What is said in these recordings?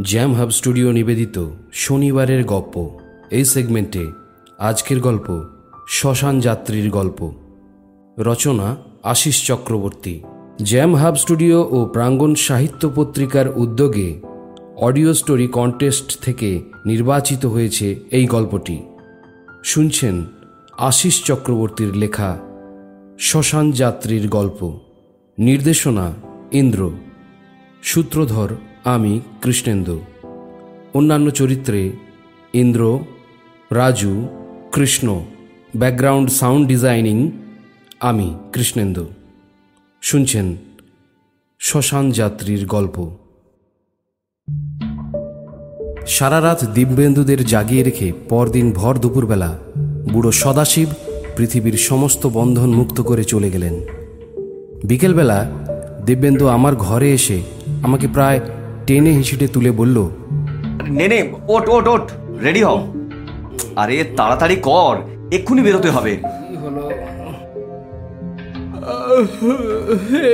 Jam hub studio নিবেদিত শনিবারের গল্প এই সেগমেন্টে আজকের গল্প, শ্মশান যাত্রীর গল্প। রচনা Ashis Chakraborty. Jam Hub Studio ও প্রাঙ্গণ সাহিত্য পত্রিকার উদ্যোগে অডিও স্টোরি কন্টেস্ট থেকে নির্বাচিত হয়েছে এই গল্পটি। শুনছেন আশিস চক্রবর্তীর লেখা শ্মশান যাত্রীর গল্প। নির্দেশনা, ইন্দ্র। সূত্রধর আমি কৃষ্ণেন্দু। অন্যান্য চরিত্রে Indra, Raju, Krishna, background sound designing আমি কৃষ্ণেন্দু। শুনছেন শ্মশান যাত্রীর গল্প। সারা রাত দিব্যেন্দুদের জাগিয়ে রেখে পরদিন ভর দুপুরবেলা বুড়ো সদাশিব পৃথিবীর সমস্ত বন্ধন মুক্ত করে চলে গেলেন। বিকেলবেলা দিব্যেন্দু আমার ঘরে এসে আমাকে প্রায় টেনে হিঁচড়ে তুলে বলল নে নে ওট ওট ওট রেডি হও। আরে তাড়াতাড়ি কর এক্ষুনি বেরোতে হবে।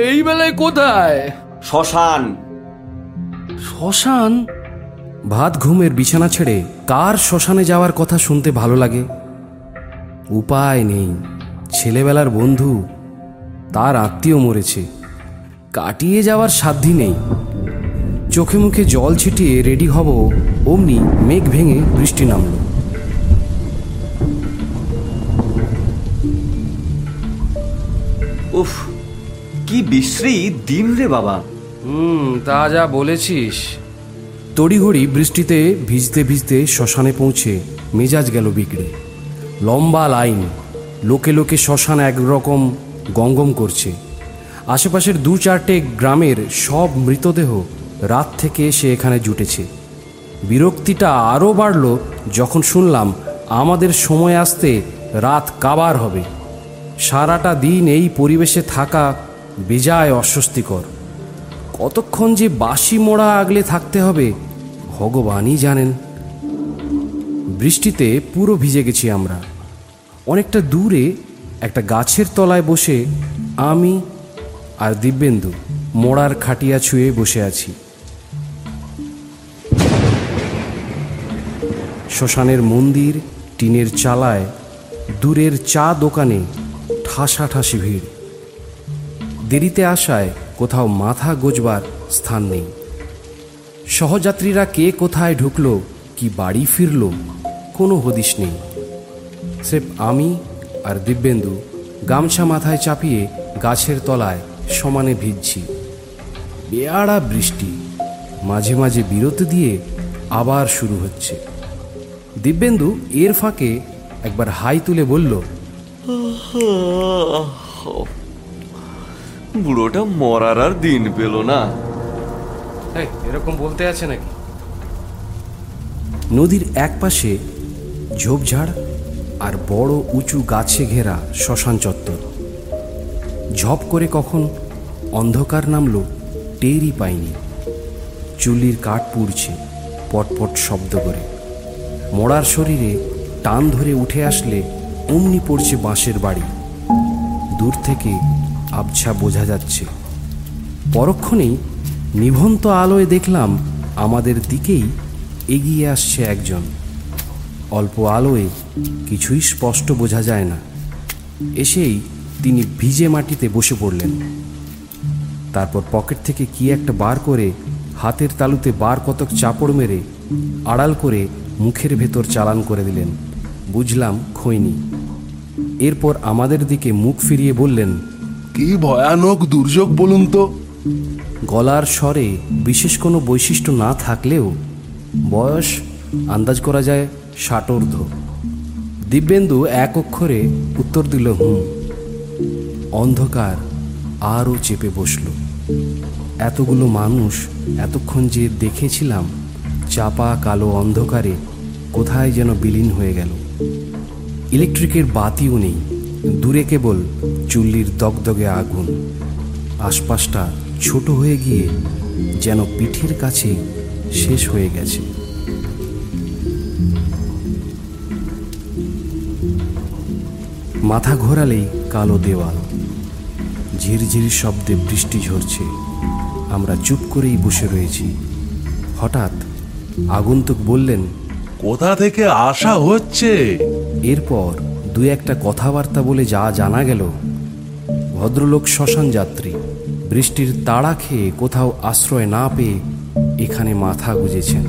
এই বেলায় কোথায়? শ্মশান। শ্মশান? ভাত ঘুমের বিছানা ছেড়ে কার শ্মশানে যাওয়ার কথা শুনতে ভালো লাগে? উপায় নেই। ছেলেবেলার বন্ধু তার আত্মীয় মরেছে। কাটিয়ে যাওয়ার সাধ্যি নেই। চোখে মুখে জল ছিটিয়ে রেডি হব অমনি মেঘ ভেঙে বৃষ্টি নামল। উফ কি বিশ্রী দিন রে বাবা। হুম তা যা বলেছিস। তড়িঘড়ি বৃষ্টিতে ভিজতে ভিজতে শ্মশানে পৌঁছে মেজাজ গেল বিগড়ে। লম্বা লাইন লোকে লোকে শ্মশান একরকম গঙ্গম করছে। আশেপাশের দু চারটে গ্রামের সব মৃতদেহ রাত থেকে এসে এখানে জুটেছে। বিরক্তিটা আরও বাড়ল যখন শুনলাম আমাদের সময় আসতে রাত কাবার হবে। সারাটা দিন এই পরিবেশে থাকা বেজায় অস্বস্তিকর। কতক্ষণ যে বাসি মোড়া আগলে থাকতে হবে, ভগবানই জানেন। বৃষ্টিতে পুরো ভিজে গেছি আমরা। অনেকটা দূরে একটা গাছের তলায় বসে আমি আর দিব্যেন্দু মোড়ার খাটিয়া ছুঁয়ে বসে আছি। শ্মশানের মন্দির, টিনের চালায়, দূরের চা দোকানে ঠাসাঠাসি ভিড়। দেরিতে আসায় কোথাও মাথা গোজবার স্থান নেই। সহযাত্রীরা কে কোথায় ঢুকল, কি বাড়ি ফিরল, কোনো হদিশ নেই। স্রেফ আমি আর দিব্যেন্দু গামছা মাথায় চাপিয়ে গাছের তলায় সমানে ভিজছি। বেয়াড়া বৃষ্টি, মাঝে মাঝে বিরতি দিয়ে আবার শুরু হচ্ছে। দিব্যেন্দু এর ফাঁকে একবার হাই তুলে বলল বুড়োটা মরার আর দিন পেল না। এরকম বলতে আছে নাকি? নদীর এক পাশে ঝোপঝাড় আর বড় উঁচু গাছে ঘেরা শ্মশান চত্বর। ঝপ করে কখন অন্ধকার নামলো টেরই পাইনি। চুল্লির কাঠ পুড়ছে পটপট শব্দ করে। মরার শরীরে টান ধরে উঠে আসলে অমনি পড়ছে বাঁশের বাড়ি। দূর থেকে আবছা বোঝা যাচ্ছে। পরক্ষণেই নিভন্ত আলোয় দেখলাম আমাদের দিকেই এগিয়ে আসছে একজন। অল্প আলোয় কিছুই স্পষ্ট বোঝা যায় না। এসেই তিনি ভিজে মাটিতে বসে পড়লেন। তারপর পকেট থেকে কি একটা বার করে হাতের তালুতে বার কতক চাপড় মেরে আড়াল করে মুখের ভেতর চালান করে দিলেন। বুঝলাম খৈনি। এরপর আমাদের দিকে মুখ ফিরিয়ে বললেন কি ভয়ানক দুর্যোগ বলুন তো। গলার স্বরে বিশেষ কোনো বৈশিষ্ট্য না থাকলেও বয়স আন্দাজ করা যায় ষাটোর্ধ। দিব্যেন্দু এক অক্ষরে উত্তর দিল হুম। অন্ধকার আরও চেপে বসল। এতগুলো মানুষ এতক্ষণ যে দেখেছিলাম চাপা কালো অন্ধকারে কোথায় যেন বিলীন হয়ে গেল। ইলেকট্রিকের বাতিও নেই। দূরে কেবল চুল্লির দগদগে আগুন। আশপাশটা ছোট হয়ে গিয়ে যেন পিঠের কাছে শেষ হয়ে গেছে। মাথা ঘোরালেই কালো দেওয়াল। ঝিরঝির শব্দে বৃষ্টি ঝরছে। আমরা চুপ করেই বসে রয়েছি। হঠাৎ আগন্তুক বললেন কোথা থেকে আসা হচ্ছে? এরপর দু একটা কথাবার্তা বলে যা জানা গেল, ভদ্রলোক শ্মশান যাত্রী। বৃষ্টির তাড়া খেয়ে কোথাও আশ্রয় না পেয়ে এখানে মাথা গুজেছেন।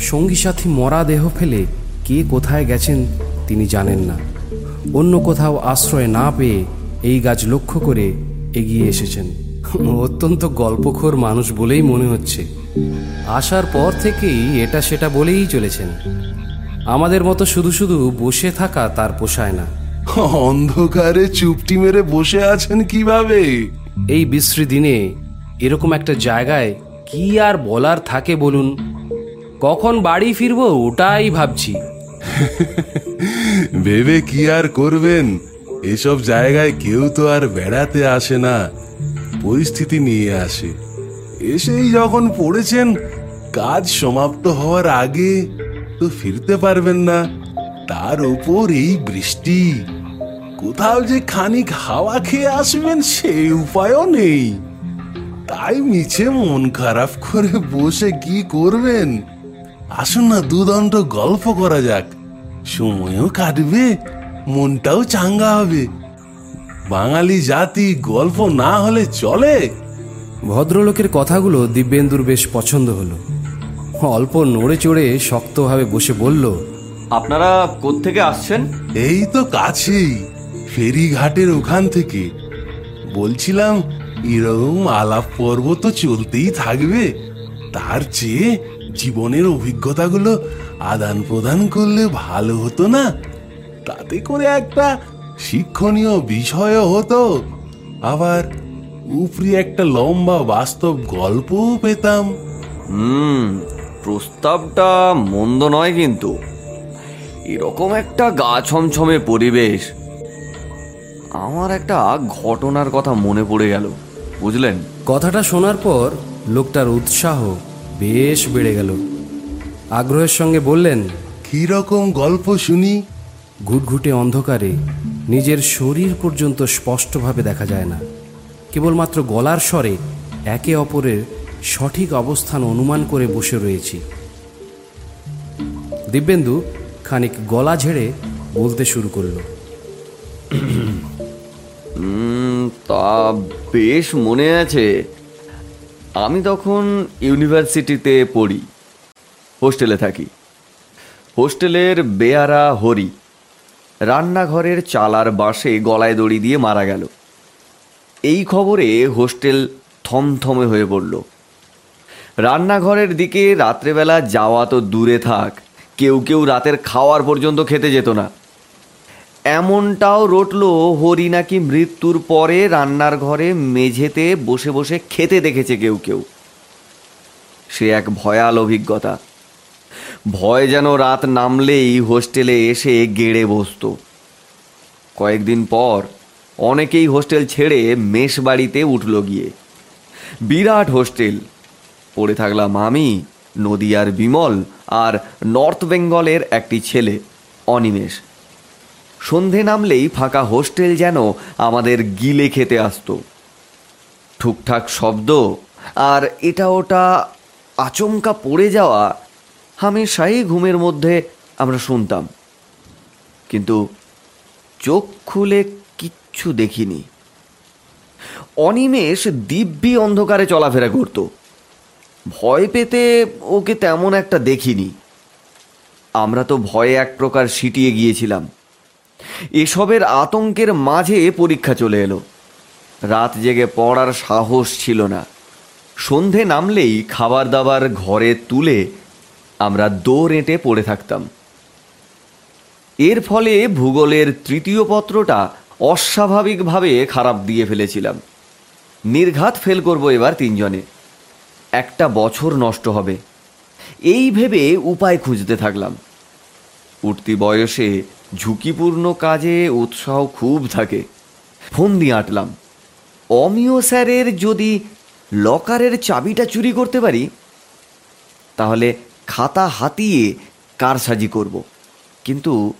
সঙ্গী সাথী মরা দেহ ফেলে কে কোথায় গেছেন তিনি জানেন না। অন্য কোথাও আশ্রয় না পেয়ে এই গাছ লক্ষ্য করে এগিয়ে এসেছেন। অত্যন্ত গল্পখোর মানুষ বলেই মনে হচ্ছে। আসার পর থেকেই এটা সেটা বলেই চলেছেন। আমাদের মতো শুধু শুধু বসে থাকা তার পোষায় না। অন্ধকারে চুপটি মেরে বসে আছেন কীভাবে? এই বিশ্রী দিনে এরকম একটা জায়গায় কি আর বলার থাকে বলুন? কখন বাড়ি ফিরবো ওটাই ভাবছি। ভেবে কি আর করবেন? এসব জায়গায় কেউ তো আর বেড়াতে আসে না। পরিস্থিতি নিয়ে আসে। এসেই যখন পড়েছেন, কাজ সমাপ্ত হওয়ার আগে তো ফিরতে পারবেন না। তার উপর এই বৃষ্টি। কোথাও যে খানিক হাওয়া খেয়ে আসবেন সেই উপায়ও নেই। তাই মিছে মন খারাপ করে বসে কি করবেন? আসুন না দুদণ্ড গল্প করা যাক। সময়ও কাটবে, মনটাও চাঙ্গা হবে। বাঙালি জাতি গল্প না হলে চলে। ভদ্রলোকের কথাগুলো দিব্যেন্দুর বেশ পছন্দ হলো। অল্প নড়ে চড়ে শক্তভাবে বসে বলল আপনারা কোত্থেকে আসছেন? এই তো কাছেই ফেরিঘাটের ওখান থেকে। বলছিলাম এরকম আলাপ পর্ব তো চলতেই থাকবে। তার চেয়ে জীবনের অভিজ্ঞতাগুলো আদান প্রদান করলে ভালো হতো না। তাতে করে একটা শিক্ষণীয় বিষয়ও হতো। আবার উপরি একটা লম্বা বাস্তব গল্পও পেতাম। হুম প্রস্তাবটা মন্দ নয় কিন্তু। এরকম একটা গা ছমছমে পরিবেশ। আমার একটা ঘটনার কথা মনে পড়ে গেল বুঝলেন? কথাটা শোনার পর লোকটার উৎসাহ বেশ বেড়ে গেল। আগ্রহের সঙ্গে বললেন কীরকম গল্প শুনি? ঘুটঘুটে অন্ধকারে নিজের শরীর পর্যন্ত স্পষ্টভাবে দেখা যায় না। কেবলমাত্র গলার স্বরে একে অপরের সঠিক অবস্থান অনুমান করে বসে রয়েছি। দিব্যেন্দু খানিক গলা ঝেড়ে বলতে শুরু করল। তা বেশ মনে আছে। আমি তখন ইউনিভার্সিটিতে পড়ি, হোস্টেলে থাকি। হোস্টেলের বেয়ারা হরি রান্নাঘরের চালার বাঁশে গলায় দড়ি দিয়ে মারা গেল। এই খবরে হোস্টেল থমথমে হয়ে পড়ল। রান্নাঘরের দিকে রাত্রেবেলা যাওয়া তো দূরে থাক, কেউ কেউ রাতের খাওয়ার পর্যন্ত খেতে যেত না। এমনটাও রটলো হরি নাকি মৃত্যুর পরে রান্নার ঘরে মেঝেতে বসে বসে খেতে দেখেছে কেউ কেউ। সে এক ভয়াল অভিজ্ঞতা। ভয় যেন রাত নামলেই হোস্টেলে এসে গেড়ে বসতো। কয়েকদিন পর অনেকেই হোস্টেল ছেড়ে মেষ বাড়িতে উঠল গিয়ে। বিরাট হোস্টেল। পড়ে থাকলাম আমি, নদিয়ার বিমল আর নর্থ বেঙ্গলের একটি ছেলে, অনিমেষ। সন্ধে নামলেই ফাঁকা হোস্টেল যেন আমাদের গিলে খেতে আসতো। ঠুকঠাক শব্দ আর এটা ওটা আচমকা পড়ে যাওয়া হামেশাই ঘুমের মধ্যে আমরা শুনতাম। কিন্তু চোখ খুলে কিচ্ছু দেখিনি। অনিমেষ দিব্যি অন্ধকারে চলাফেরা করত। ভয় পেতে ওকে তেমন একটা দেখিনি। আমরা তো ভয়ে এক প্রকার সিটিয়ে গিয়েছিলাম। এসবের আতঙ্কের মাঝে পরীক্ষা চলে এলো। রাত জেগে পড়ার সাহস ছিল না। সন্ধে নামলেই খাবার দাবার ঘরে তুলে আমরা দৌড় এঁটে পড়ে থাকতাম। এর ফলে ভূগোলের তৃতীয় পত্রটা অস্বাভাবিকভাবে খারাপ দিয়ে ফেলেছিলাম। নির্ঘাত ফেল করব এবার তিনজনে। একটা বছর নষ্ট হবে। এই ভেবে উপায় খুঁজতে থাকলাম। উঠতি বয়সে ঝুঁকিপূর্ণ কাজে উৎসাহ খুব থাকে। ফোন দিয়ে আটলাম। অমিয় স্যারের যদি লকারের চাবিটা চুরি করতে পারি, তাহলে খাতা হাতিয়ে কারসাজি করব। কিন্তু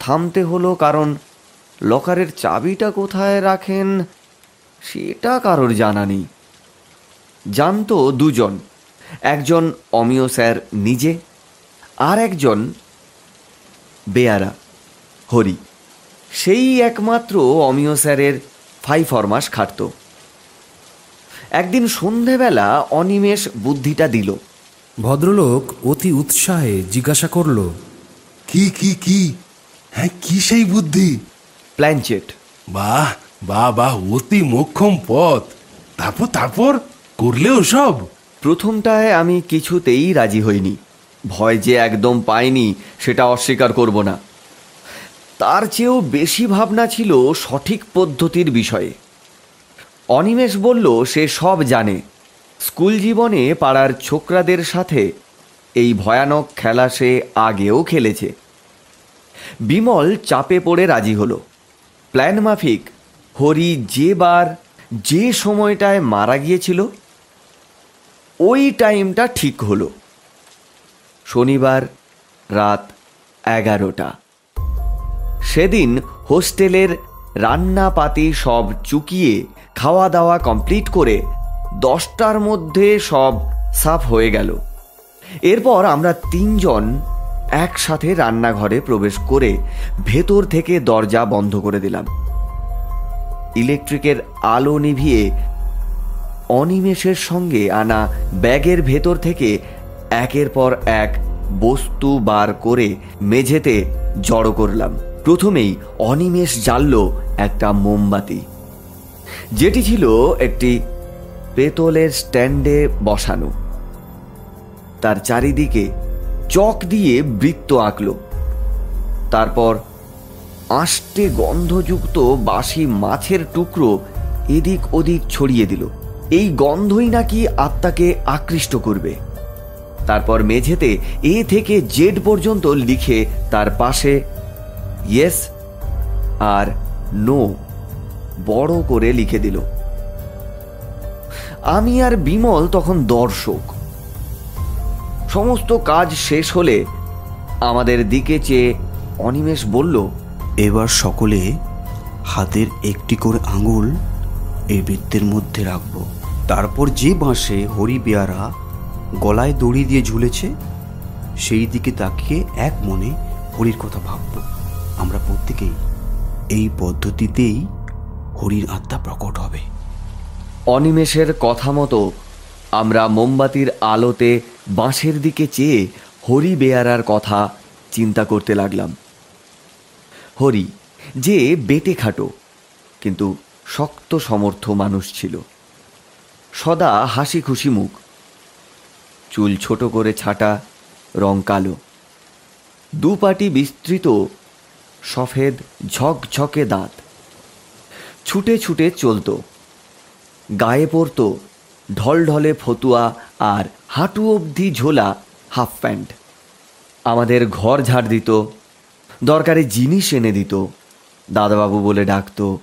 থামতে হলো কারণ লকারের চাবিটা কোথায় রাখেন সেটা কারোর জানা নেই। জানতো দুজন একজন অমিয় স্যার নিজে আর একজন বেয়ারা হরি। সেই একমাত্র অমিয় স্যারের ফাই ফরমাস খাটত। একদিন সন্ধেবেলা অনিমেষ বুদ্ধিটা দিল। ভদ্রলোক অতি উৎসাহে জিজ্ঞাসা করল কি কি কি? হ্যাঁ কি সেই বুদ্ধি? প্ল্যানচেট বাহ বাহ বাহ অতি মোক্ষম পথ। তারপর তারপর করলেও সব। প্রথমটায় আমি কিছুতেই রাজি হইনি। ভয় যে একদম পাইনি সেটা অস্বীকার করব না। তার চেয়েও বেশি ভাবনা ছিল সঠিক পদ্ধতির বিষয়ে। অনিমেষ বলল সে সব জানে। স্কুল জীবনে পাড়ার ছোকরাদের সাথে এই ভয়ানক খেলা সে আগেও খেলেছে। বিমল চাপে পড়ে রাজি হলো। প্ল্যান মাফিক, হরি যে বার যে সময়টায় মারা গিয়েছিল, ওই টাইমটা ঠিক হলো। শনিবার রাত এগারোটা। সেদিন হোস্টেলের রান্নাপাতি সব চুকিয়ে খাওয়া দাওয়া কমপ্লিট করে দশটার মধ্যে সব সাফ হয়ে গেল। এরপর আমরা তিনজন একসাথে রান্নাঘরে প্রবেশ করে ভেতর থেকে দরজা বন্ধ করে দিলাম। ইলেকট্রিকের আলো নিভিয়ে অনিমেষের সঙ্গে আনা ব্যাগের ভেতর থেকে একের পর এক বস্তু বার করে মেঝেতে জড়ো করলাম। প্রথমেই অনিমেষ জ্বালল একটা মোমবাতি। যেটি ছিল একটি পেতলের স্ট্যান্ডে বসানো। তার চারিদিকে চক দিয়ে বৃত্ত আঁকল। তারপর আষ্টে গন্ধযুক্ত বাসি মাছের টুকরো এদিক ওদিক ছড়িয়ে দিল। এই গন্ধই নাকি আত্মাকে আকৃষ্ট করবে। তারপর মেঝেতে এ থেকে জেড পর্যন্ত লিখে তার পাশে ইয়েস আর নো বড় করে লিখে দিল। আমি আর বিমল তখন দর্শক। সমস্ত কাজ শেষ হলে আমাদের দিকে চেয়ে অনিমেষ বলল এবার সকলে হাতের একটি করে আঙুল এই বৃত্তের মধ্যে রাখব। তারপর যে বাঁশে হরি বেয়ারা গলায় দড়ি দিয়ে ঝুলেছে সেই দিকে তাকিয়ে এক মনে হরির কথা ভাবব। আমরা প্রত্যেকেই এই পদ্ধতিতেই হরির আত্মা প্রকট হবে। অনিমেষের কথা মতো আমরা মোমবাতির আলোতে বাঁশের দিকে চেয়ে হরি বেয়ারার কথা চিন্তা করতে লাগলাম। হরি, যে বেটে খাটো, কিন্তু শক্ত সমর্থ মানুষ ছিল। সদা হাসি খুশি মুখ। চুল ছোট করে ছাটা, রং কালো। দুপাটি বিস্তৃত, সফেদ ঝকঝকে দাঁত। ছুটে ছুটে চলতো। গায়ে পরতো ঢলঢলে ফতুয়া আর হাঁটু অবধি ঝোলা হাফ প্যান্ট। আমাদের ঘর ঝাড় দিত, দরকারি জিনিস এনে দিত, দাদাবাবু বলে ডাকতো।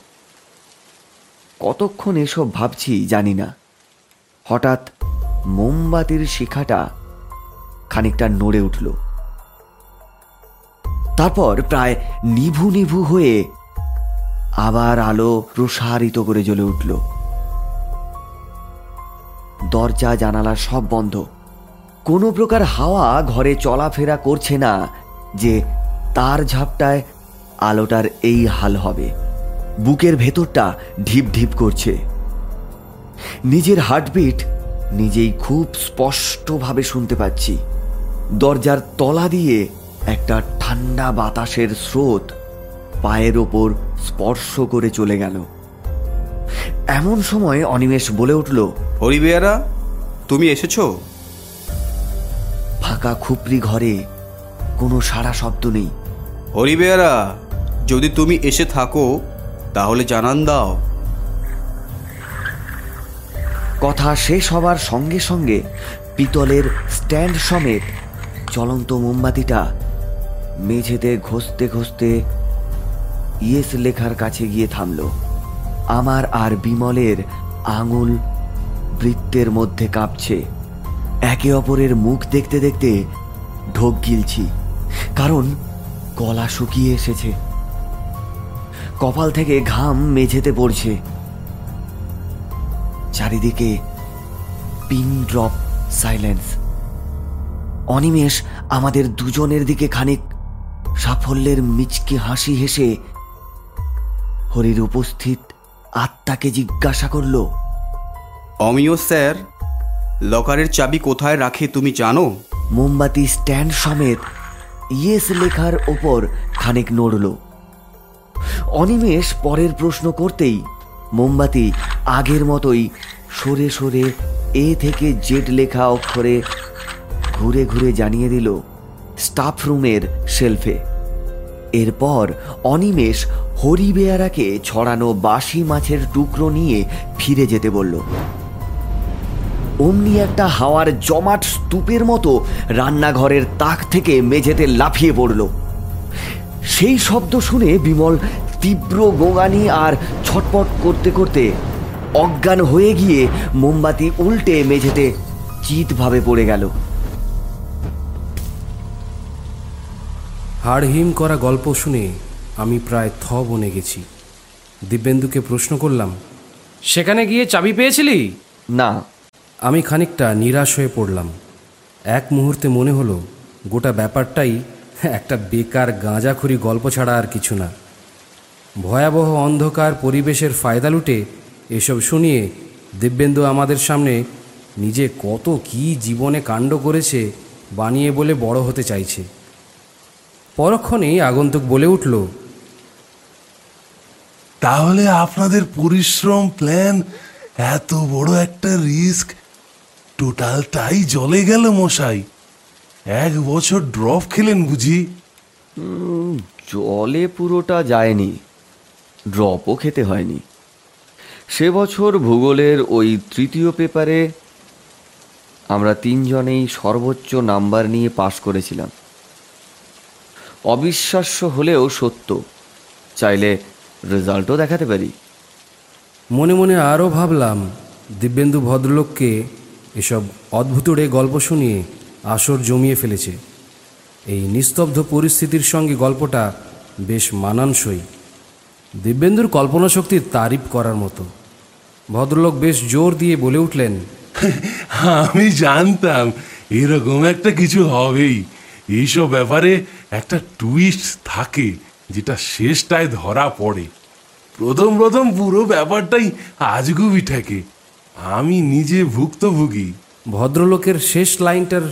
কতক্ষণ এসব ভাবছি জানি না। হঠাৎ মোমবাতির শিখাটা খানিকটা নড়ে উঠল। তারপর প্রায় নিভু নিভু হয়ে আবার আলো প্রসারিত করে জ্বলে উঠল। দরজা, জানালা সব বন্ধ। কোনো প্রকার হাওয়া ঘরে চলাফেরা করছে না যে তার ঝাপটায় আলোটার এই হাল হবে। বুকের ভেতরটা ঢিপ ঢিপ করছে। নিজের হার্টবিট নিজেই খুব স্পষ্টভাবে শুনতে পাচ্ছি। দরজার তলা দিয়ে একটা ঠান্ডা বাতাসের স্রোত পায়ের ওপর স্পর্শ করে চলে গেল। এমন সময় অনিমেষ বলে উঠল হরি বেয়ারা তুমি এসেছ? ফাঁকা খুপড়ি ঘরে কোনো সাড়া শব্দ নেই। হরি বেয়ারা যদি তুমি এসে থাকো তাহলে জানান দাও। কথা শেষ হবার সঙ্গে সঙ্গে পিতলের স্ট্যান্ড সমেত চলন্ত মোমবাতিটা মেঝেতে ঘষতে ঘষতে ইয়েস লেখার কাছে গিয়ে থামল। আমার আর বিমলের আঙুল বৃত্তের মধ্যে কাঁপছে। একে অপরের মুখ দেখতে দেখতে ঢোক গিলছি, কারণ গলা শুকিয়ে এসেছে। কপাল থেকে ঘাম মেঝেতে পড়ছে। চারিদিকে পিন ড্রপ সাইলেন্স। অনিমেষ আমাদের দুজনের দিকে খানিক সাফল্যের মিচকে হাসি হেসে হরির উপস্থিত আত্মাকে জিজ্ঞাসা করল অমিয় স্যার লকারের চাবি কোথায় রাখে তুমি জানো? মোমবাতি স্ট্যান্ড সমেত ইয়েস লেখার ওপর খানিক নড়ল। অনিমেষ পরের প্রশ্ন করতেই মোমবাতি আগের মতোই সরে সরে এ থেকে জেড লেখা অক্ষরে ঘুরে ঘুরে জানিয়ে দিল স্টাফ রুমের শেলফে। এরপর অনিমেষ হরিবেয়ারাকে ছড়ানো বাসি মাছের টুকরো নিয়ে ফিরে যেতে বলল। অমনি একটা হাওয়ার জমাট স্তূপের মতো রান্নাঘরের তাক থেকে মেঝেতে লাফিয়ে পড়ল। সেই শব্দ শুনে বিমল তীব্র গোঙানি আর ছটপট করতে করতে অজ্ঞান হয়ে গিয়ে মোমবাতি উল্টে মেঝেতে চিতভাবে পড়ে গেল। হাড়হিম করা গল্প শুনে আমি প্রায় থ বনে গেছি। দিব্যেন্দুকে প্রশ্ন করলাম সেখানে গিয়ে চাবি পেয়েছিলি? না। আমি খানিকটা নিরাশ হয়ে পড়লাম। এক মুহূর্তে মনে হলো গোটা ব্যাপারটাই একটা বেকার গাঁজাখুরি গল্প ছাড়া আর কিছু না। ভয়াবহ অন্ধকার পরিবেশের ফায়দা লুটে এসব শুনিয়ে দিব্যেন্দু আমাদের সামনে নিজে কত কি জীবনে কাণ্ড করেছে বানিয়ে বলে বড় হতে চাইছে। পরক্ষণেই আগন্তুক বলে উঠল তাহলে আপনাদের পরিশ্রম প্ল্যান এত বড় একটা রিস্ক টোটালটাই জলে গেল মশাই। এক বছর ড্রপ খেলেন বুঝি? জলে পুরোটা যায়নি ড্রপও খেতে হয়নি। সে বছর ভূগোলের ওই তৃতীয় পেপারে আমরা তিনজনেই সর্বোচ্চ নাম্বার নিয়ে পাশ করেছিলাম। অবিশ্বাস্য হলেও সত্য। চাইলে রেজাল্টও দেখাতে পারি। মনে মনে আরও ভাবলাম দিব্যেন্দু ভদ্রলোককে এসব অদ্ভুতড়ে গল্প শুনিয়ে আসর জমিয়ে ফেলেছে। এই নিস্তব্ধ পরিস্থিতির সঙ্গে গল্পটা বেশ মানানসই। দিব্যেন্দুর কল্পনা শক্তির তারিফ করার মতো। ভদ্রলোক বেশ জোর দিয়ে বলে উঠলেন আমি জানতাম এরকম একটা কিছু হবেই। এইসব ব্যাপারে একটা টুইস্ট থাকে যেটা শেষটায় ধরা পড়ে। প্রথম প্রথম পুরো ব্যাপারটাই আজগুবি ঠেকে। আমি নিজে ভুক্তভোগী। ভদ্রলোকের শেষ লাইনটার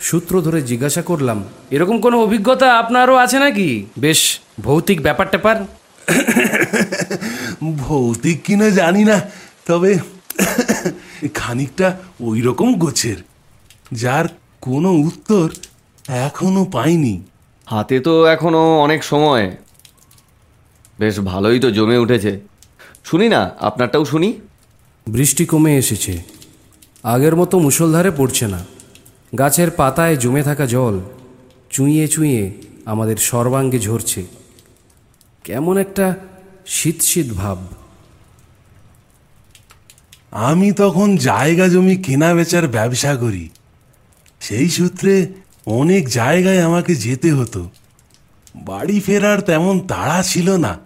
সূত্র ধরে জিজ্ঞাসা করলাম এরকম কোনো অভিজ্ঞতা আপনারও আছে নাকি? বেশ ভৌতিক ব্যাপার ট্যাপার ভৌতিক কিনা জানি না তবে খানিকটা ওই রকম গোছের। যার কোনো উত্তর এখনও পাইনি। হাতে তো এখনও অনেক সময়। বেশ ভালোই তো জমে উঠেছে। শুনি না আপনারটাও শুনি। বৃষ্টি কমে এসেছে। আগের মতো মুষলধারে পড়ছে না। গাছের পাতায় জমে থাকা জল চুঁইয়ে চুঁইয়ে আমাদের সর্বাঙ্গে ঝরছে। কেমন একটা শীত শীত ভাব। আমি তখন জায়গা জমি কেনা বেচার ব্যবসা করি। সেই সূত্রে অনেক জায়গায় আমাকে যেতে হতো। বাড়ি ফেরার তেমন তাড়া ছিল না।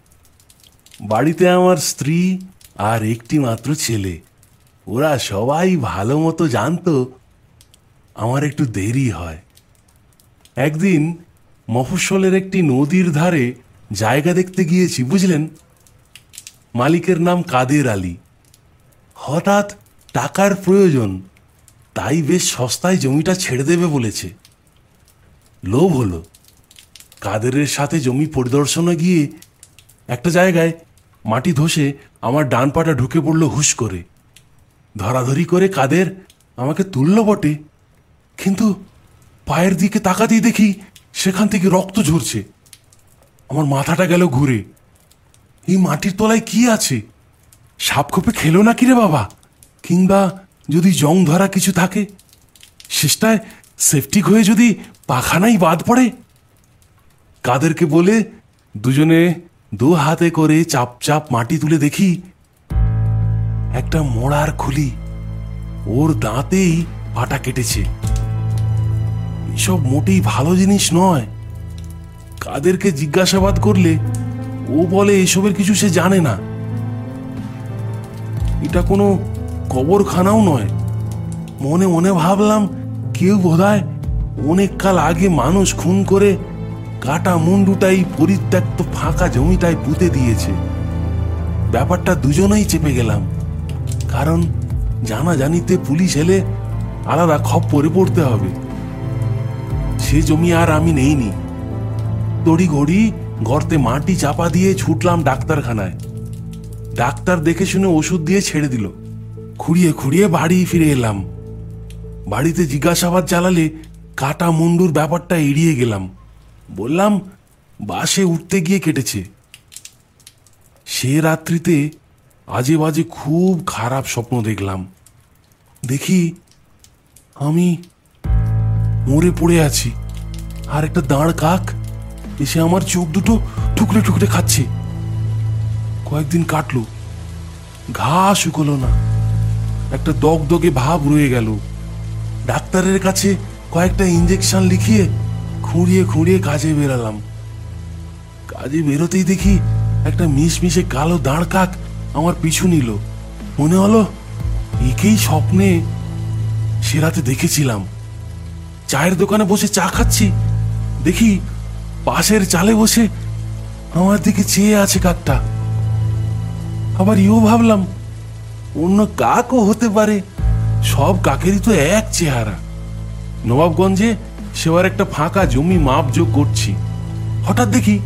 বাড়িতে আমার স্ত্রী আর একটি মাত্র ছেলে। ওরা সবাই ভালো মতো জানতো আমার একটু দেরি হয়। একদিন মফস্বলের একটি নদীর ধারে জায়গা দেখতে গিয়েছি, বুঝলেন? মালিকের নাম কাদের আলী। হঠাৎ টাকার প্রয়োজন, তাই বেশ সস্তায় জমিটা ছেড়ে দেবে বলেছে। লোভ হলো। কাদেরের সাথে জমি পরিদর্শনে গিয়ে একটা জায়গায় মাটি ধসে আমার ডান পাটা ঢুকে পড়ল হুশ করে। ধরাধরি করে কাদের আমাকে তুলল বটে। কিন্তু পায়ের দিকে তাকাতেই দেখি সেখান থেকে রক্ত ঝরছে। আমার মাথাটা গেল ঘুরে। এই মাটির তলায় কি আছে? সাপ খোপে খেলো না কিরে বাবা? কিংবা যদি জং ধরা কিছু থাকে? শেষটায় সেফটিক হয়ে যদি পাখানাই বাদ পড়ে? কাদেরকে বলে দুজনে দু হাতে করে চাপ চাপ মাটি তুলে দেখি। একটা মোড়ার খুলি, ওর দাঁতেই পাটা কেটেছে। এসব মোটেই ভালো জিনিস নয়। কাদেরকে জিজ্ঞাসাবাদ করলে ও বলে এসবের কিছু সে জানে না। এটা কোনো কবরখানাও নয়। মনে মনে ভাবলাম কেউ বোধহয় অনেক কাল আগে মানুষ খুন করে কাটা মুন্ডুটাই পরিত্যক্ত ফাঁকা জমিটায় পুঁতে দিয়েছে। ব্যাপারটা দুজনেই চেপে গেলাম। কারণ জানা জানিতে পুলিশ এলে আলাদা খপ্পরে পড়তে হবে। সে জমি আর আমি নেইনি। তড়ি ঘড়ি গর্তে মাটি চাপা দিয়ে ছুটলাম ডাক্তারখানায়। ডাক্তার দেখে শুনে ওষুধ দিয়ে ছেড়ে দিল। খুঁড়িয়ে খুঁড়িয়ে বাড়ি ফিরে এলাম। বাড়িতে জিজ্ঞাসাবাদ চালালে কাটা মুন্ডুর ব্যাপারটা এড়িয়ে গেলাম। বললাম, বাসে উঠতে গিয়ে কেটেছে। সে রাত্রিতে আজে বাজে খুব খারাপ স্বপ্ন দেখলাম। দেখি আমি মরে পড়ে আছি, আর একটা দাঁড় কাক এসে আমার চোখ দুটো টুকরে টুকরে খাচ্ছে। কয়েকদিন কাটলো, ঘা শুকলো না, একটা দগদগে ভাব রয়ে গেল। ডাক্তারের কাছে কয়েকটা ইঞ্জেকশন লিখিয়ে খুঁড়িয়ে খুঁড়িয়ে কাজে বেরালাম। কাজে বেরোতেই দেখি একটা মিশমিশে কালো দাঁড় কাক আমার পিছু নিল। মনে হলো একেই স্বপ্নে সে রাতে দেখেছিলাম। চায়ের দোকানে বসে চা খাচ্ছি। দেখি পাশের চালে বসে আমার দিকে চেয়ে আছে কাকটা। আবার ইও ভাবলাম, অন্য কাকও হতে পারে। সব কাকেরই তো এক চেহারা। নবাবগঞ্জে সেবার একটা ফাঁকা জমি মাপ যোগ করছি। হঠাৎ দেখি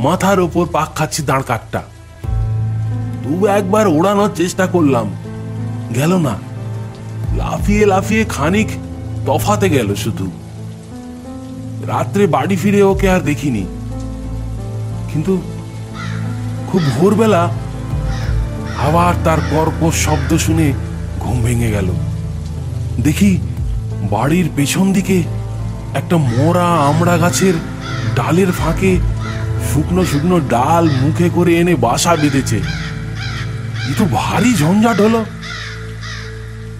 মাথার ওপর পাক খাচ্ছি দাঁড় কাকটা। দু একবার ওড়ানোর চেষ্টা করলাম। গেল না। লাফিয়ে লাফিয়ে খানিক তফাতে গেল শুধু। রাত্রে বাড়ি ফিরে ওকে আর দেখিনি। কিন্তু খুব ভোরবেলা আবার তার কর্কশ শব্দ শুনে ঘুম ভেঙে গেল। দেখি বাড়ির পেছন দিকে একটা মোরা আমড়া গাছের ডালের ফাঁকে শুকনো শুকনো ডাল মুখে করে এনে বাসা বেঁধেছে। এ তো ভারী ঝঞ্ঝাট হলো।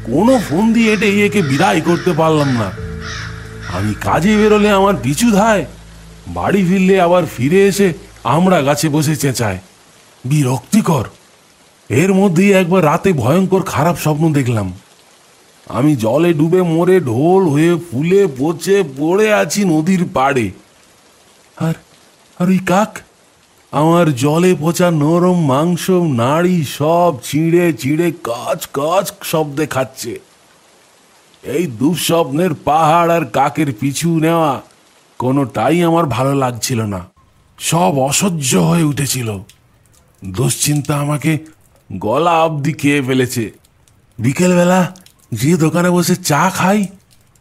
কোনো ফোন দিয়ে এটে একে বিদায় করতে পারলাম না। আমি কাজে বেরোলে আমার পিছু ধায়, বাড়ি ফিরলে আবার ফিরে এসে আমরা গাছে বসে চেঁচায়। বিরক্তিকর। এর মধ্যেই একবার রাতে ভয়ঙ্কর খারাপ স্বপ্ন দেখলাম। আমি জলে ডুবে মরে ঢোল হয়ে ফুলে পচে পড়ে আছি নদীর পাড়ে। আর আর ওই কাক? আমার জলে পচা নরম মাংস, নাড়ি সব চিড়ে চিড়ে কাচ কাচ শব্দে খাচ্ছে। এই দুঃস্বপ্নের পাহাড় আর কাকের পিছু নেওয়া কোনোটাই আমার ভালো লাগছিল না। সব অসহ্য হয়ে উঠেছিল। দুশ্চিন্তা আমাকে গলা অবধি খেয়ে ফেলেছে। বিকেলবেলা যে দোকানে বসে চা খাই,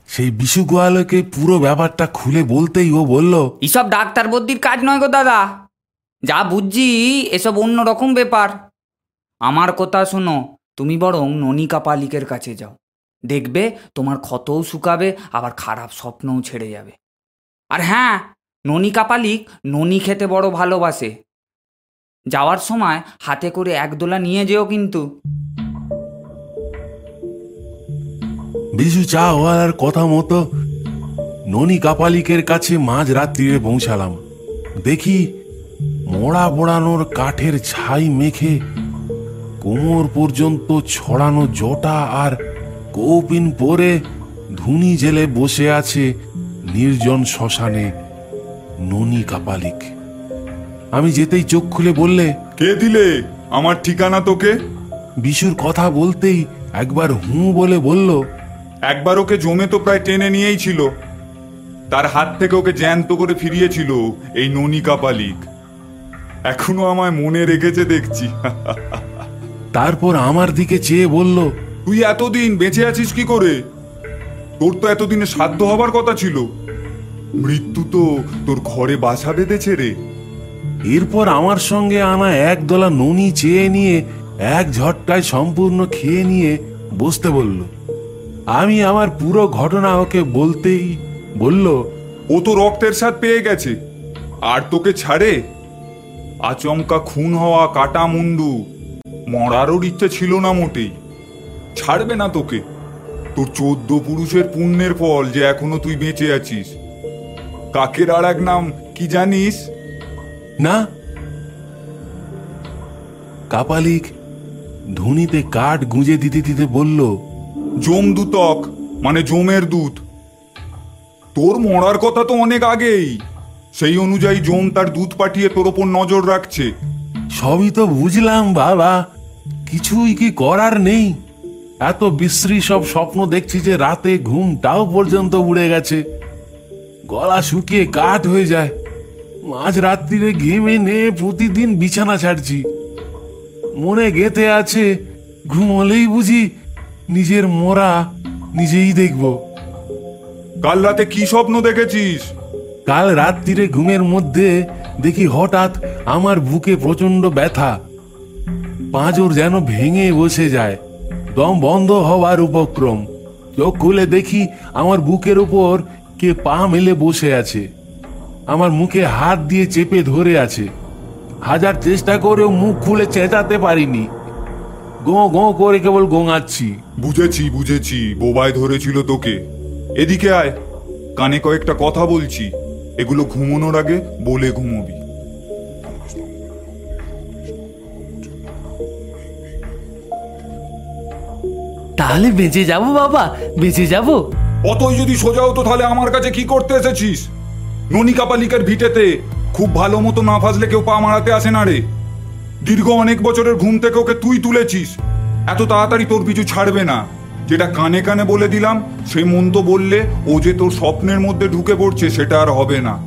সেই বিশু গোয়ালকে পুরো ব্যাপারটা খুলে বলতেই ও বলল, এসব ডাক্তার বদ্যির কাজ নয় গো দাদা। যা বুঝছি, এসব অন্য রকম ব্যাপার। আমার কথা শোনো, তুমি বরং ননিকা পালিকের কাছে যাও। দেখবে তোমার ক্ষতও শুকাবে, আবার খারাপ স্বপ্নও ছেড়ে যাবে। আর হ্যাঁ ননিকা পালিক ননি খেতে বড় ভালোবাসে। যাওয়ার সময় হাতে করে এক দোলা নিয়ে যেও কিন্তু। বিজু, চা ওয়ালার কথা মতো ননি কাপালিকের কাছে মাঝ রাত্রিরে পৌঁছালাম। দেখি মোড়া বোড়ানোর কাঠের ছাই মেখে কোমর পর্যন্ত ছড়ানো জটা আর কৌপিন পরে ধুনি জেলে বসে আছে নির্জন শ্মশানে ননি কাপালিক। আমি যেতেই চোখ খুলে বললে কে দিলে? আমার ঠিকানা তোকে? বিশুর কথা বলতেই একবার হু বলে বলল একবার ওকে জমে তো প্রায় টেনে নিয়েই ছিল। তার হাত থেকে ওকে জ্যান্ত করে ফিরিয়েছিল এই ননিকা পালিক। এখনও আমায় মনে রেখেছে দেখছি। তারপর আমার দিকে চেয়ে বলল তুই এতদিন বেঁচে আছিস কি করে? তোর তো এতদিনে সাধ্য হবার কথা ছিল। মৃত্যু তো তোর ঘরে বাসা বেঁধেছে রে। এরপর আমার সঙ্গে আনা এক দলা ননি চেয়ে নিয়ে এক ঝটকায় সম্পূর্ণ খেয়ে নিয়ে বসতে বলল। আমি আমার পুরো ঘটনা ওকে বলতেই বলল, ও তো রক্তের স্বাদ পেয়ে গেছে, আর তোকে ছাড়ে? আচমকা খুন হওয়া কাটা মুন্ডু, মরারও ইচ্ছে ছিল না মোটেই। ছাড়বে না তোকে। তোর চোদ্দ পুরুষের পুণ্যের ফল যে এখনও তুই বেঁচে আছিস। কাকের আর এক নাম কি জানিস? না? কাপালিক ধুনিতে কাঠ গুঁজে দিতে দিতে বলল জম দূতক মানে জমের দূত তোর মরার কথা তো অনেক আগেই। সেই অনুযায়ী জম তার দুধ পাঠিয়ে তোর ওপর নজর রাখছে। সবই তো বুঝলাম বাবা। কিছুই কি করার নেই। এত বিশ্রী সব স্বপ্ন দেখছি যে রাতে ঘুমটাও পর্যন্ত উড়ে গেছে। গলা শুকিয়ে কাঠ হয়ে যায়। মাঝ রাত্রিরে ঘেমে নে প্রতিদিন বিছানা ছাড়ছি। মনে গেতে আছে ঘুমলেই বুঝি নিজের মরা নিজেই দেখব। কাল রাতে কি স্বপ্ন দেখেছিস? কাল রাত্রিরে ঘুমের মধ্যে দেখি হঠাৎ আমার বুকে প্রচণ্ড ব্যথা। পাঁজর যেন ভেঙে বসে যায়। দম বন্ধ হওয়ার উপক্রম। চোখ খুলে দেখি আমার বুকের উপর কে পা মেলে বসে আছে। আমার মুখে হাত দিয়ে চেপে ধরে আছে। হাজার চেষ্টা করেও মুখ খুলে চেঁচাতে পারিনি। গো গো করে কেবল গোঙাচ্ছি। বুঝেছি বুঝেছি বোবায় ধরেছিল তোকে। এদিকে আয় কানে কয়েকটা কথা বলছি। এগুলো ঘুমানোর আগে বলে ঘুমোবি। তাহলে বেঁচে যাব বাবা বেঁচে যাব। অতই যদি সোজাও তো তাহলে আমার কাছে কি করতে এসেছিস? ননিকা পালিকের ভিটেতে খুব ভালো মতো না ফাজলে কেউ পা মারাতে আসে না রে। দীর্ঘ অনেক বছরের ঘুম থেকে ওকে তুই তুলেছিস। এত তাড়াতাড়ি তোর পিছু ছাড়বে না। যেটা কানে কানে বলে দিলাম, সে মন তো বললে ও যে তোর স্বপ্নের মধ্যে ঢুকে পড়ছে সেটা আর হবে না।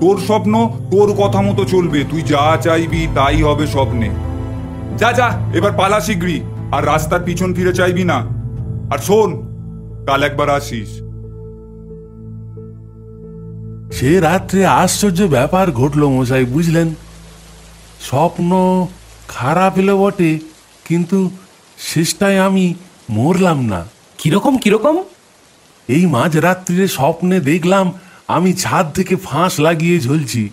তোর স্বপ্ন তোর কথা মতো চলবে, তুই যা চাইবি তাই হবে স্বপ্নে। যা যা, এবার পালা শিগগিরি আর রাস্তার পিছন ফিরে চাইবি না। আর শোন, কাল একবার আসিস। সে রাত্রে আশ্চর্য ব্যাপার ঘটল মশাই বুঝলেন? স্বপ্ন খারাপ এলো বটে কিন্তু শেষটায় আমি মরলাম না। কীরকম কীরকম? এই মাঝরাত্রিরে স্বপ্নে দেখলাম আমি ছাদ থেকে ফাঁস লাগিয়ে ঝুলছি।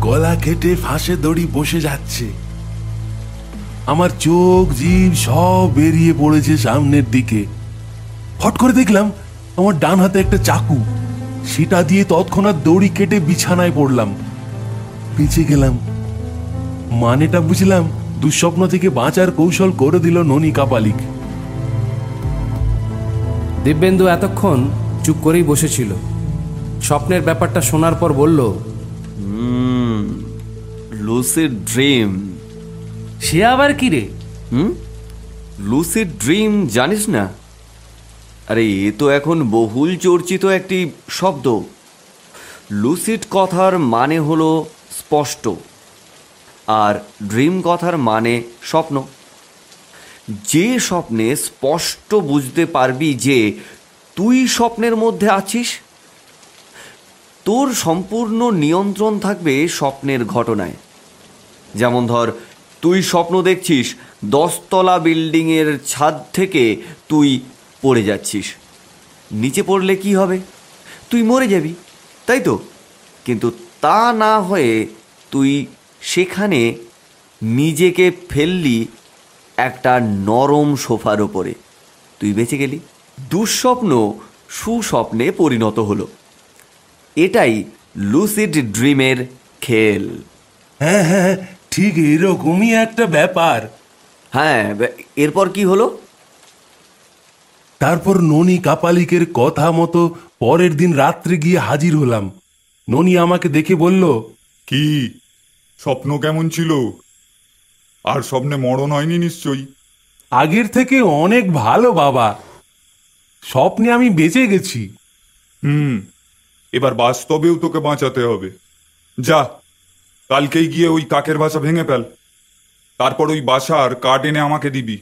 গলা কেটে ফাঁসে দড়ি বসে যাচ্ছে। আমার চোখ জিভ সব বেরিয়ে পড়েছে সামনের দিকে। হট করে দেখলাম আমার ডান হাতে একটা চাকু। সেটা দিয়ে তৎক্ষণাৎ দড়ি কেটে বিছানায় পড়লাম। বেঁচে গেলাম। মানেটা বুঝলাম দুঃস্বপ্ন থেকে বাঁচার কৌশল করে দিল ননী কাপালিক। দিব্যেন্দু এতক্ষণ চুপ করেই বসেছিল। স্বপ্নের ব্যাপারটা শোনার পর বলল লুসিড ড্রিম সে আবার কি রে? হুম? লুসিড ড্রিম জানিস না? আরে, এ তো এখন বহুল চর্চিত একটি শব্দ। লুসিড কথার মানে হলো স্পষ্ট, আর ড্রিম কথার মানে স্বপ্ন। যে স্বপ্নে স্পষ্ট বুঝতে পারবি যে তুই স্বপ্নের মধ্যে আছিস। তোর সম্পূর্ণ নিয়ন্ত্রণ থাকবে স্বপ্নের ঘটনায়। যেমন ধর, তুই স্বপ্ন দেখছিস, দশতলা বিল্ডিংয়ের ছাদ থেকে তুই পড়ে যাচ্ছিস। নিচে পড়লে কি হবে? তুই মরে যাবি তাই তো? কিন্তু তা না হয়ে তুই সেখানে নিজেকে ফেললি একটা নরম সোফার ওপরে। তুই বেঁচে গেলি। দুঃস্বপ্ন সুস্বপ্নে পরিণত হলো। এটাই লুসিড ড্রিমের খেল। হ্যাঁ হ্যাঁ ঠিক এরকমই একটা ব্যাপার। হ্যাঁ এরপর কি হলো? তারপর ননী কাপালিকের কথা মতো পরের দিন রাত্রে গিয়ে হাজির হলাম। ননী আমাকে দেখে বলল কি? স্বপ্ন কেমন ছিল? আর স্বপ্নে মরণ হয়নি নিশ্চয়ই। আগের থেকে অনেক ভালো বাবা। স্বপ্নে আমি বেঁচে গেছি। হুম এবার বাস্তবেও তোকে বাঁচাতে হবে। যা কালকেই গিয়ে ওই কাকের বাসা ভেঙে ফেল। তারপর ওই বাসার কাঠ এনে আমাকে দিবি।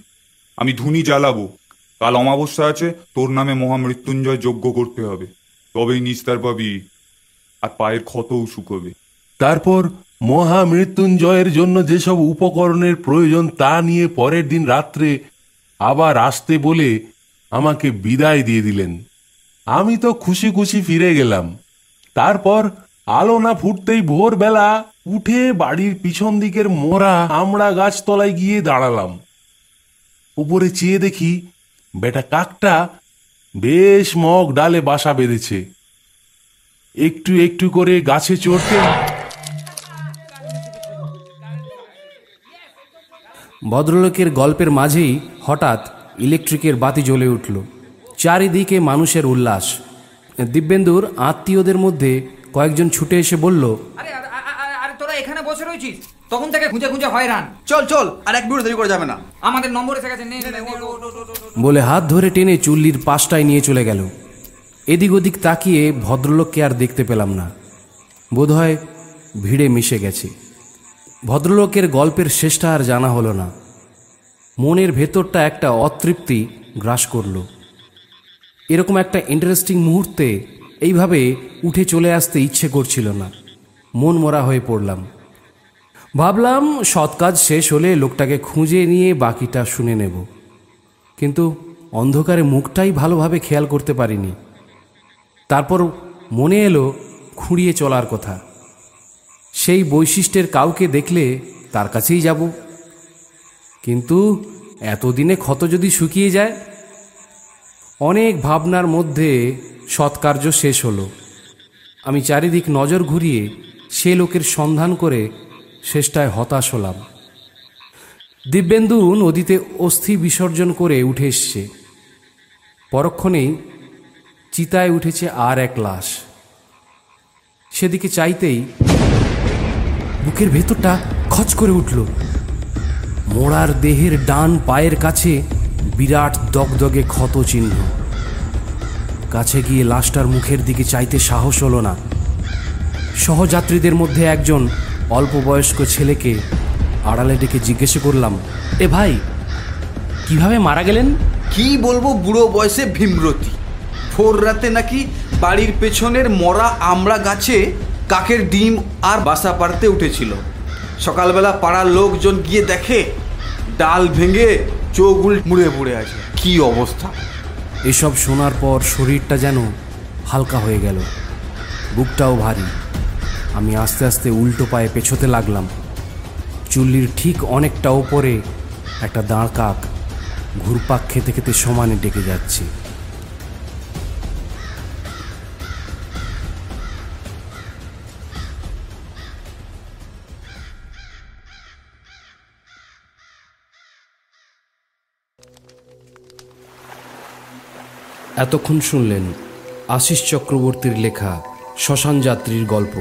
আমি ধুনি জ্বালাবো। কাল অমাবস্যা আছে, তোর নামে মহামৃত্যুঞ্জয় যজ্ঞ করতে হবে। তবেই নিস্তার পাবি আর পায়ের ক্ষতও শুকোবে। তারপর মহামৃত্যুঞ্জয়ের জন্য যেসব উপকরণের প্রয়োজন তা নিয়ে পরের দিন রাত্রে আবার আসতে বলে আমাকে বিদায় দিয়ে দিলেন। আমি তো খুশি খুশি ফিরে গেলাম। তারপর আলো না ফুটতেই ভোরবেলা উঠে বাড়ির পিছন দিকের মোরা আমরা গাছতলায় গিয়ে দাঁড়ালাম। উপরে চেয়ে দেখি বেটা কাকটা বেশ মগ ডালে বাসা বেঁধেছে। একটু একটু করে গাছে চড়তে ভদ্রলোকের গল্পের মাঝেই হঠাৎ ইলেকট্রিকের বাতি জ্বলে উঠল। চারিদিকে মানুষের উল্লাস। দিব্যেন্দুর আত্মীয়দের মধ্যে কয়েকজন ছুটে এসে বলল আরে তোরা এখানে বসে রয়েছিস? তখন থেকে খুঁজে খুঁজে হয়রান চল চল আর এক মিনিট দেরি করে যাবে না আমাদের নম্বর এসে গেছে নে, নে, নে। বলে হাত ধরে টেনে চুল্লির পাশটায় নিয়ে চলে গেল এদিক ওদিক তাকিয়ে ভদ্রলোককে আর দেখতে পেলাম না বোধহয় ভিড়ে মিশে গেছে ভদ্রলোকের গল্পের শেষটা আর জানা হলো না মনের ভেতরটা একটা অতৃপ্তি গ্রাস করল এরকম একটা ইন্টারেস্টিং মুহূর্তে এইভাবে উঠে চলে আসতে ইচ্ছে করছিল না মন মরা হয়ে পড়লাম ভাবলাম সৎ কাজ শেষ হলে লোকটাকে খুঁজে নিয়ে বাকিটা শুনে নেব। কিন্তু অন্ধকারে মুখটাই ভালোভাবে খেয়াল করতে পারিনি। তারপর মনে এলো খুঁড়িয়ে চলার কথা। সেই বৈশিষ্ট্যের কাউকে দেখলে তার কাছেই যাব। কিন্তু এতদিনে ক্ষত যদি শুকিয়ে যায়? অনেক ভাবনার মধ্যে সৎকার্য শেষ হলো। আমি চারিদিক নজর ঘুরিয়ে সে লোকের সন্ধান করে শেষটায় হতাশ হলাম। দিব্যেন্দু নদীতে অস্থি বিসর্জন করে উঠে এসছে। পরক্ষণেই চিতায় উঠেছে আর এক লাশ। সেদিকে চাইতেই বুকের ভেতরটা খচ করে উঠল। মোড়ার দেহের ডান পায়ের কাছে বিরাট দগদগে ক্ষত চিহ্ন। কাছে গিয়ে লাশটার মুখের দিকে চাইতে সাহস হলো না। সহযাত্রীদের মধ্যে একজন অল্প বয়স্ক ছেলেকে আড়ালে ডেকে জিজ্ঞেস করলাম এ ভাই কীভাবে মারা গেলেন? কি বলব বুড়ো বয়সে ভীমরতি। ভোর রাতে নাকি বাড়ির পেছনের মরা আমড়া গাছে কাকের ডিম আর বাসা পাড়তে উঠেছিল। সকালবেলা পাড়ার লোকজন গিয়ে দেখে ডাল ভেঙে চোখগুল মুড়ে মুড়ে আছে। কি অবস্থা? এসব শোনার পর শরীরটা যেন হালকা হয়ে গেল। বুকটাও ভারী। আমি আস্তে আস্তে উল্টো পায়ে পেছোতে লাগলাম। চুল্লির ঠিক অনেকটা ওপরে একটা দাঁড় কাক ঘুরপাক খেতে খেতে সমানে ডেকে যাচ্ছে। এতক্ষণ শুনলেন আশিস চক্রবর্তীর লেখা শ্মশান যাত্রীর গল্প।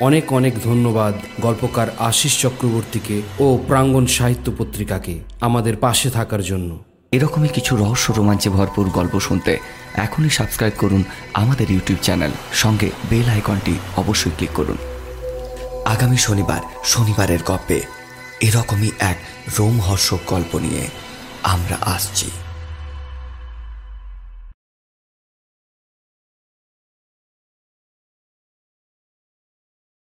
অনেক অনেক ধন্যবাদ গল্পকার আশিস চক্রবর্তীকে ও প্রাঙ্গণ সাহিত্য পত্রিকাকে আমাদের পাশে থাকার জন্য। এরকমই কিছু রহস্য রোমাঞ্চে ভরপুর গল্প শুনতে এখনই সাবস্ক্রাইব করুন আমাদের ইউটিউব চ্যানেল সঙ্গে বেল আইকনটি অবশ্যই ক্লিক করুন। আগামী শনিবার শনিবারের গল্পে এরকমই এক রোমহর্ষক গল্প নিয়ে আমরা আসছি।